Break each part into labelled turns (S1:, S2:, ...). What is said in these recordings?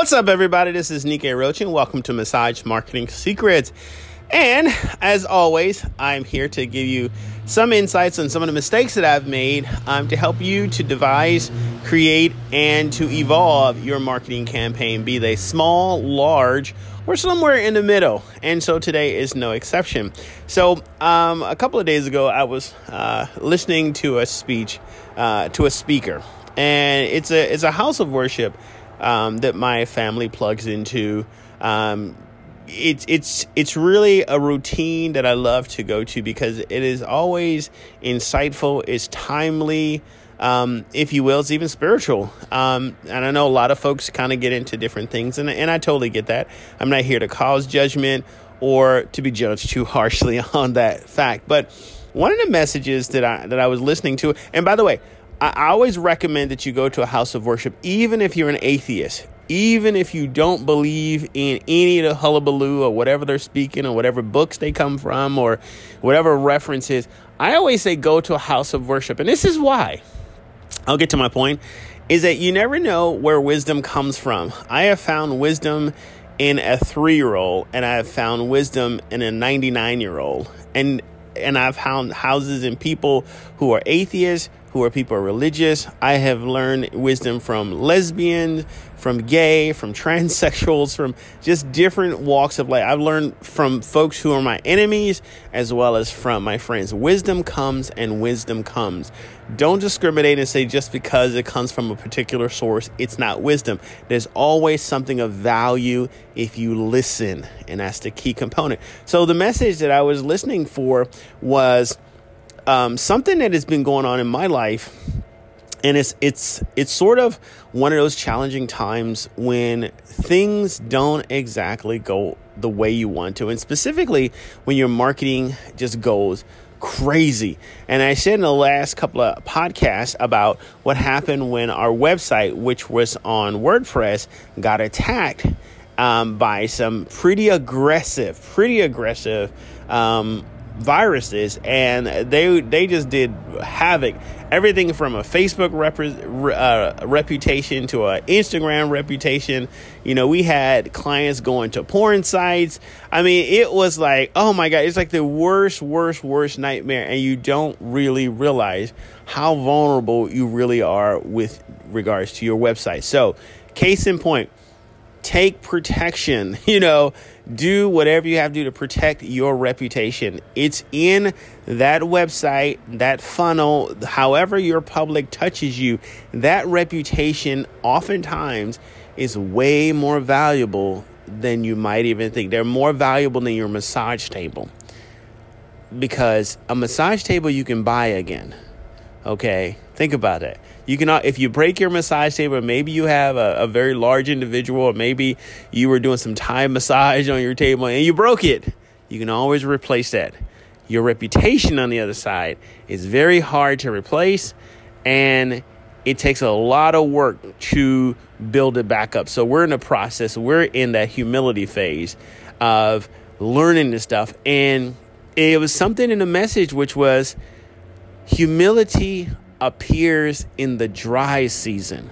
S1: What's up, everybody? This is Nikkei Roach, and welcome to Massage Marketing Secrets. And as always, I'm here to give you some insights on some of the mistakes that I've made um, to help you to devise, create, and to evolve your marketing campaign, be they small, large, or somewhere in the middle. And so today is no exception. So, um, a couple of days ago, I was uh, listening to a speech uh, to a speaker, and it's a it's a house of worship um, that my family plugs into. Um, it's it's it's really a routine that I love to go to because it is always insightful, it's timely, um, if you will, it's even spiritual. Um, and I know a lot of folks kind of get into different things, and and I totally get that. I'm not here to cause judgment or to be judged too harshly on that fact, but one of the messages that I that I was listening to, and by the way, I always recommend that you go to a house of worship, even if you're an atheist, even if you don't believe in any of the hullabaloo or whatever they're speaking or whatever books they come from or whatever references. I always say go to a house of worship. And this is why. I'll get to my point is that you never know where wisdom comes from. I have found wisdom in a three year old, and I have found wisdom in a 99 year old. And and I've found houses and people who are atheists, who are people are religious. I have learned wisdom from lesbians, from gay, from transsexuals, from just different walks of life. I've learned from folks who are my enemies as well as from my friends. Wisdom comes and wisdom comes. Don't discriminate and say just because it comes from a particular source, it's not wisdom. There's always something of value if you listen, and that's the key component. So the message that I was listening for was um, something that has been going on in my life and it's it's it's sort of one of those challenging times when things don't exactly go the way you want to and specifically when your marketing just goes crazy. And i said in the last couple of podcasts about what happened when our website which was on wordpress got attacked um, by some pretty aggressive pretty aggressive um, viruses and they they just did havoc. Everything from a facebook uh, reputation to an instagram reputation. You know we had clients going to porn sites. I mean it was like oh my god it's like the worst worst worst nightmare and you don't really realize how vulnerable you really are with regards to your website. So case in point take protection you know do whatever you have to do to protect your reputation. It's in that website, that funnel, however your public touches you, that reputation oftentimes is way more valuable than you might even think. They're more valuable than your massage table. Because a massage table you can buy again. Okay? Think about it. You can, if you break your massage table, maybe you have a, a very large individual, or maybe you were doing some Thai massage on your table and you broke it. You can always replace that. Your reputation on the other side is very hard to replace, and it takes a lot of work to build it back up. So we're in the process. We're in that humility phase of learning this stuff, and it was something in the message which was humility appears in the dry season.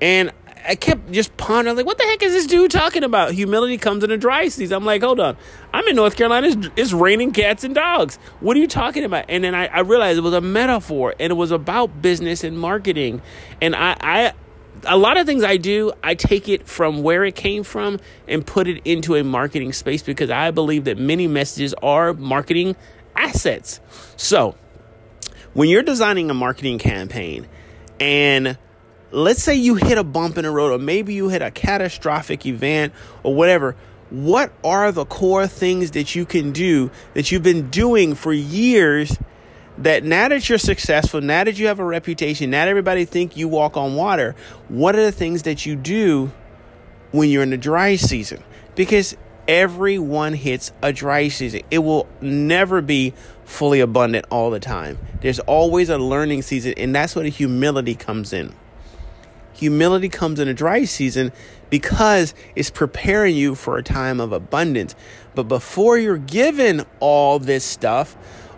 S1: And I kept just pondering, like, what the heck is this dude talking about? Humility comes in the dry season. I'm like, hold on. I'm in North Carolina. It's, it's raining cats and dogs. What are you talking about? And then I, I, realized it was a metaphor and it was about business and marketing. And I, I, a lot of things I do, I take it from where it came from and put it into a marketing space because I believe that many messages are marketing assets. So, when you're designing a marketing campaign and let's say you hit a bump in the road or maybe you hit a catastrophic event or whatever what are the core things that you can do that you've been doing for years that now that you're successful now that you have a reputation now that everybody think you walk on water what are the things that you do when you're in the dry season? Because everyone hits a dry season. It will never be fully abundant all the time. There's always a learning season, and that's where the humility comes in. Humility comes in a dry season because it's preparing you for a time of abundance. But before you're given all this stuff,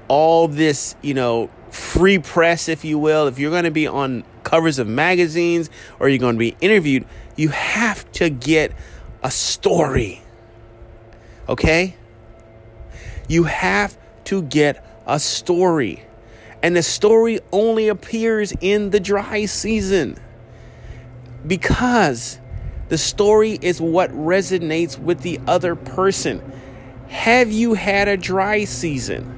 S1: all this, you know, free press, if you will, if you're going to be on covers of magazines or you're going to be interviewed, you have to get a story. Okay? You have to get a story. And the story only appears in the dry season because the story is what resonates with the other person. Have you had a dry season?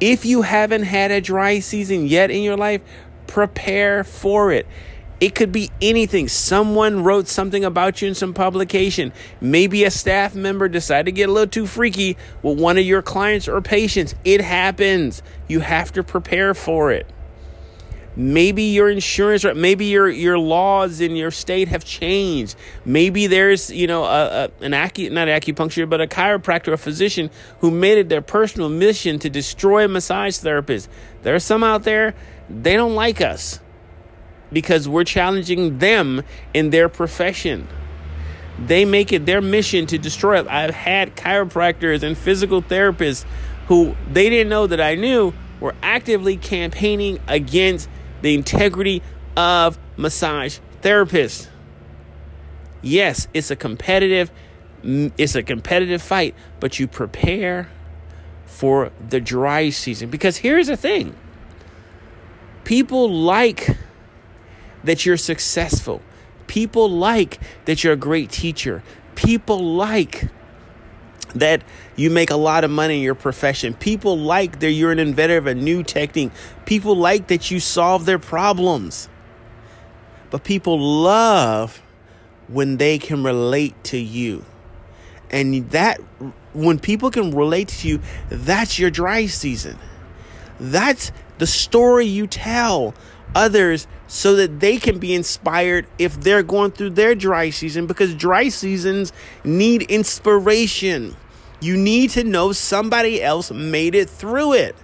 S1: If you haven't had a dry season yet in your life, prepare for it. It could be anything. Someone wrote something about you in some publication. Maybe a staff member decided to get a little too freaky with one of your clients or patients. It happens. You have to prepare for it. Maybe your insurance, or maybe your your laws in your state have changed. Maybe there's you know a, a, an acu not acupuncture, but a chiropractor, a physician who made it their personal mission to destroy massage therapists. There are some out there they don't like us because we're challenging them in their profession. They make it their mission to destroy it. I've had chiropractors and physical therapists who they didn't know that I knew were actively campaigning against the integrity of massage therapists. Yes, it's a competitive it's a competitive fight, but you prepare for the dry season because here's the thing. People like that you're successful. People like that you're a great teacher. People like that you make a lot of money in your profession. People like that you're an inventor of a new technique. People like that you solve their problems. But people love when they can relate to you. And that when people can relate to you, that's your dry season. That's the story you tell others so that they can be inspired if they're going through their dry season because dry seasons need inspiration. You need to know somebody else made it through it.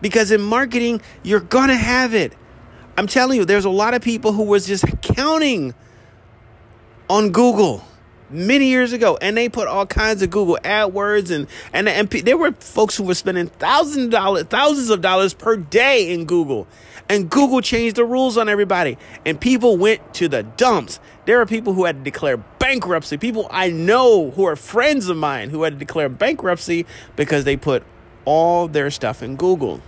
S1: Because in marketing, you're going to have it. I'm telling you, there's a lot of people who was just counting on Google many years ago and they put all kinds of google adwords and and, and there were folks who were spending thousands dollars thousands of dollars per day in google. And google changed the rules on everybody. And people went to the dumps. There are people who had to declare bankruptcy. People i know who are friends of mine who had to declare bankruptcy because they put all their stuff in google.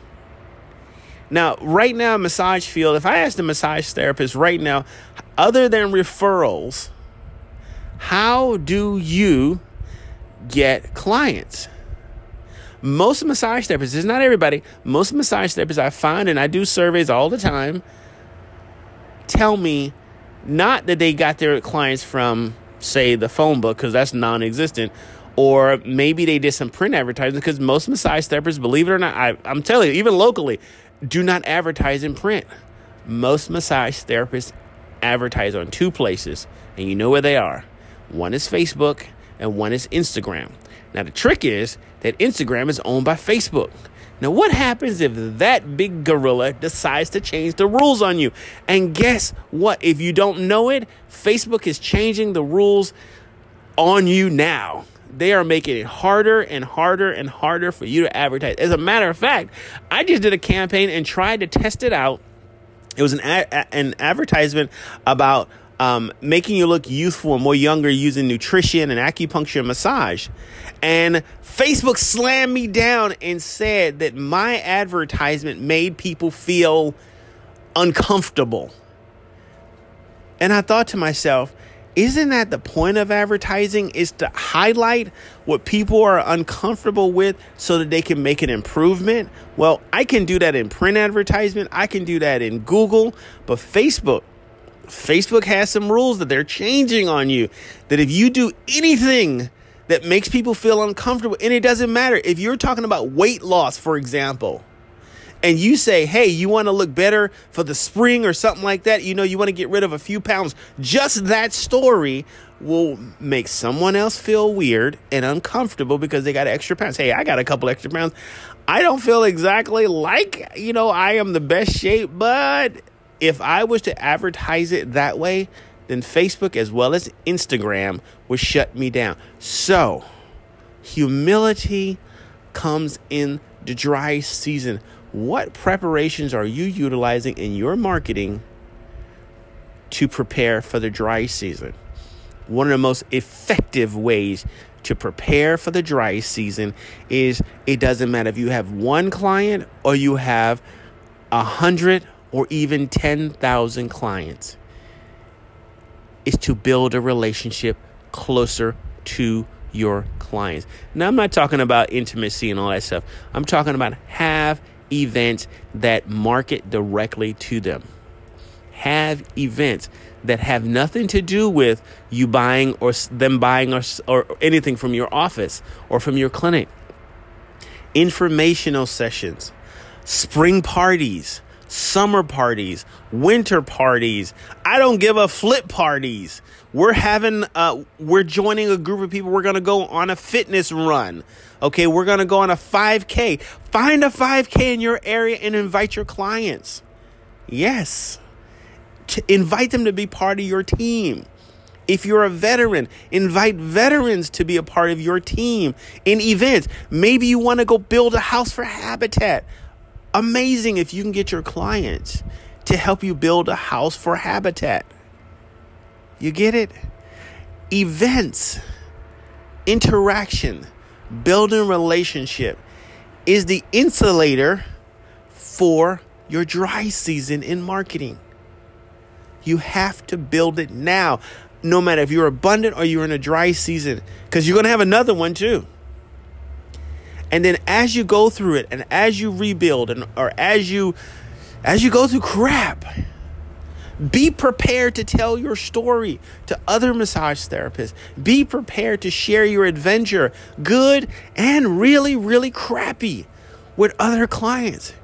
S1: Now right now massage field if i ask the massage therapist right now other than referrals how do you get clients? Most massage therapists, it's not everybody, most massage therapists I find, and I do surveys all the time, tell me not that they got their clients from, say, the phone book, because that's non existent, or maybe they did some print advertising, because most massage therapists, believe it or not, I, I'm telling you, even locally, do not advertise in print. Most massage therapists advertise on two places, and you know where they are one is Facebook and one is Instagram. Now, the trick is that Instagram is owned by Facebook. Now, what happens if that big gorilla decides to change the rules on you? And guess what? If you don't know it, Facebook is changing the rules on you now. They are making it harder and harder and harder for you to advertise. As a matter of fact, I just did a campaign and tried to test it out. It was an, a- an advertisement about um, making you look youthful and more younger using nutrition and acupuncture and massage. And Facebook slammed me down and said that my advertisement made people feel uncomfortable. And I thought to myself, isn't that the point of advertising is to highlight what people are uncomfortable with so that they can make an improvement well i can do that in print advertisement i can do that in google but facebook Facebook has some rules that they're changing on you. That if you do anything that makes people feel uncomfortable, and it doesn't matter if you're talking about weight loss, for example, and you say, hey, you want to look better for the spring or something like that, you know, you want to get rid of a few pounds, just that story will make someone else feel weird and uncomfortable because they got extra pounds. Hey, I got a couple extra pounds. I don't feel exactly like, you know, I am the best shape, but if I was to advertise it that way, then Facebook as well as Instagram would shut me down. So, humility comes in the dry season. What preparations are you utilizing in your marketing to prepare for the dry season? One of the most effective ways to prepare for the dry season is it doesn't matter if you have one client or you have a hundred or even 10,000 clients is to build a relationship closer to your clients. Now, I'm not talking about intimacy and all that stuff. I'm talking about have events that market directly to them. Have events that have nothing to do with you buying or them buying or, or anything from your office or from your clinic. Informational sessions, spring parties, summer parties, winter parties. I don't give a flip parties. We're having uh we're joining a group of people. We're going to go on a fitness run. Okay, we're going to go on a 5k. Find a 5k in your area and invite your clients. Yes. To invite them to be part of your team. If you're a veteran, invite veterans to be a part of your team in events. Maybe you want to go build a house for Habitat amazing if you can get your clients to help you build a house for habitat. You get it? Events, interaction, building relationship is the insulator for your dry season in marketing. You have to build it now, no matter if you're abundant or you're in a dry season, because you're going to have another one too. And then as you go through it and as you rebuild and or as you as you go through crap, be prepared to tell your story to other massage therapists. Be prepared to share your adventure, good and really, really crappy, with other clients.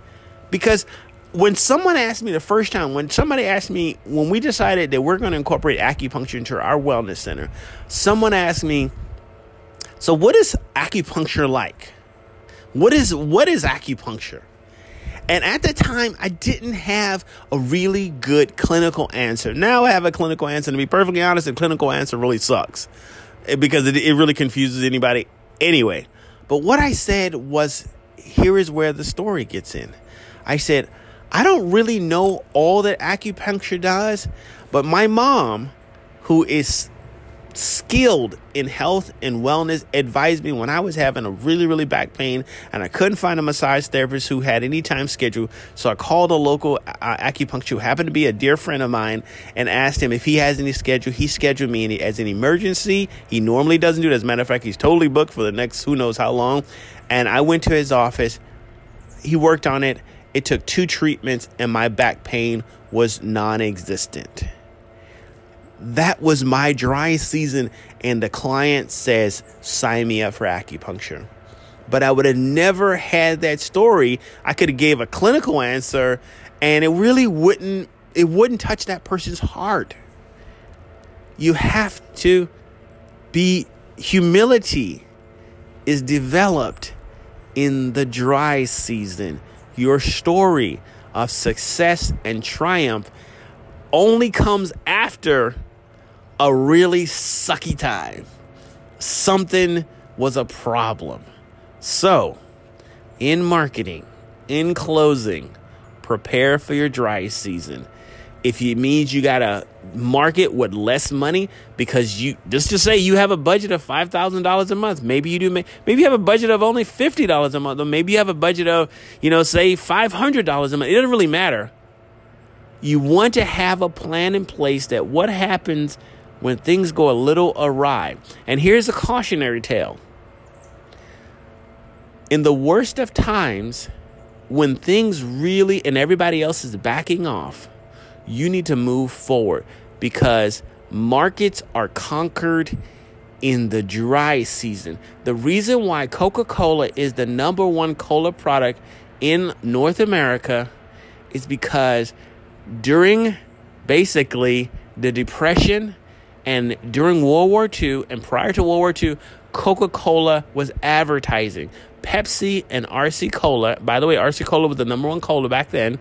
S1: Because when someone asked me the first time, when somebody asked me, when we decided that we're going to incorporate acupuncture into our wellness center, someone asked me, So, what is acupuncture like? What is what is acupuncture? And at the time, I didn't have a really good clinical answer. Now I have a clinical answer. To be perfectly honest, the clinical answer really sucks because it, it really confuses anybody anyway. But what I said was here is where the story gets in. I said, I don't really know all that acupuncture does, but my mom, who is skilled in health and wellness advised me when I was having a really, really back pain and I couldn't find a massage therapist who had any time schedule. So I called a local uh, acupuncture who happened to be a dear friend of mine and asked him if he has any schedule. He scheduled me as an emergency. He normally doesn't do it. As a matter of fact, he's totally booked for the next who knows how long. And I went to his office. He worked on it. It took two treatments and my back pain was non existent that was my dry season and the client says sign me up for acupuncture. But i would have never had that story. I could have gave a clinical answer and it really wouldn't it wouldn't touch that person's heart. You have to be humility is developed in the dry season. Your story of success and triumph only comes after a really sucky time. Something was a problem. So, in marketing, in closing, prepare for your dry season. If it means you gotta market with less money because you just to say you have a budget of five thousand dollars a month, maybe you do. Maybe you have a budget of only fifty dollars a month, or maybe you have a budget of you know say five hundred dollars a month. It doesn't really matter. You want to have a plan in place that what happens when things go a little awry. And here's a cautionary tale. In the worst of times, when things really and everybody else is backing off, you need to move forward because markets are conquered in the dry season. The reason why Coca Cola is the number one cola product in North America is because during basically the Depression and during World War II and prior to World War II, Coca Cola was advertising. Pepsi and RC Cola, by the way, RC Cola was the number one cola back then,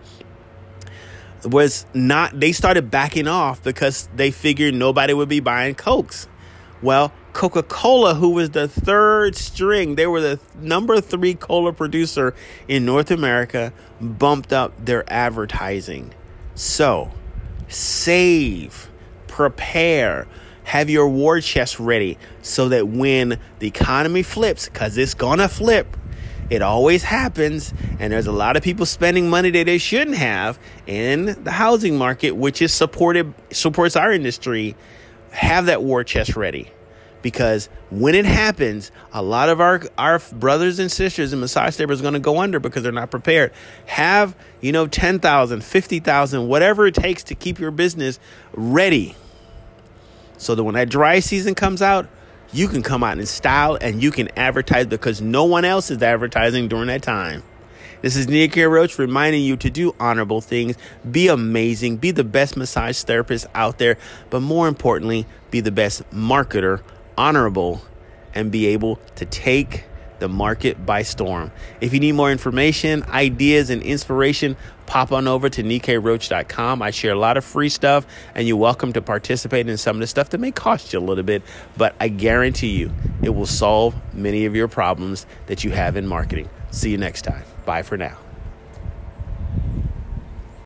S1: was not, they started backing off because they figured nobody would be buying Cokes. Well, Coca Cola, who was the third string, they were the number three cola producer in North America, bumped up their advertising. So, save, prepare, have your war chest ready so that when the economy flips, because it's gonna flip, it always happens, and there's a lot of people spending money that they shouldn't have in the housing market, which is supported supports our industry. Have that war chest ready because when it happens, a lot of our our brothers and sisters in massage therapy is going to go under because they're not prepared. Have, you know, 10,000, 50,000, whatever it takes to keep your business ready. So that when that dry season comes out, you can come out in style and you can advertise because no one else is advertising during that time. This is Nia. Roach reminding you to do honorable things, be amazing, be the best massage therapist out there, but more importantly, be the best marketer honorable, and be able to take the market by storm. If you need more information, ideas, and inspiration, pop on over to nikkeiroach.com. I share a lot of free stuff, and you're welcome to participate in some of the stuff that may cost you a little bit, but I guarantee you it will solve many of your problems that you have in marketing. See you next time. Bye for now.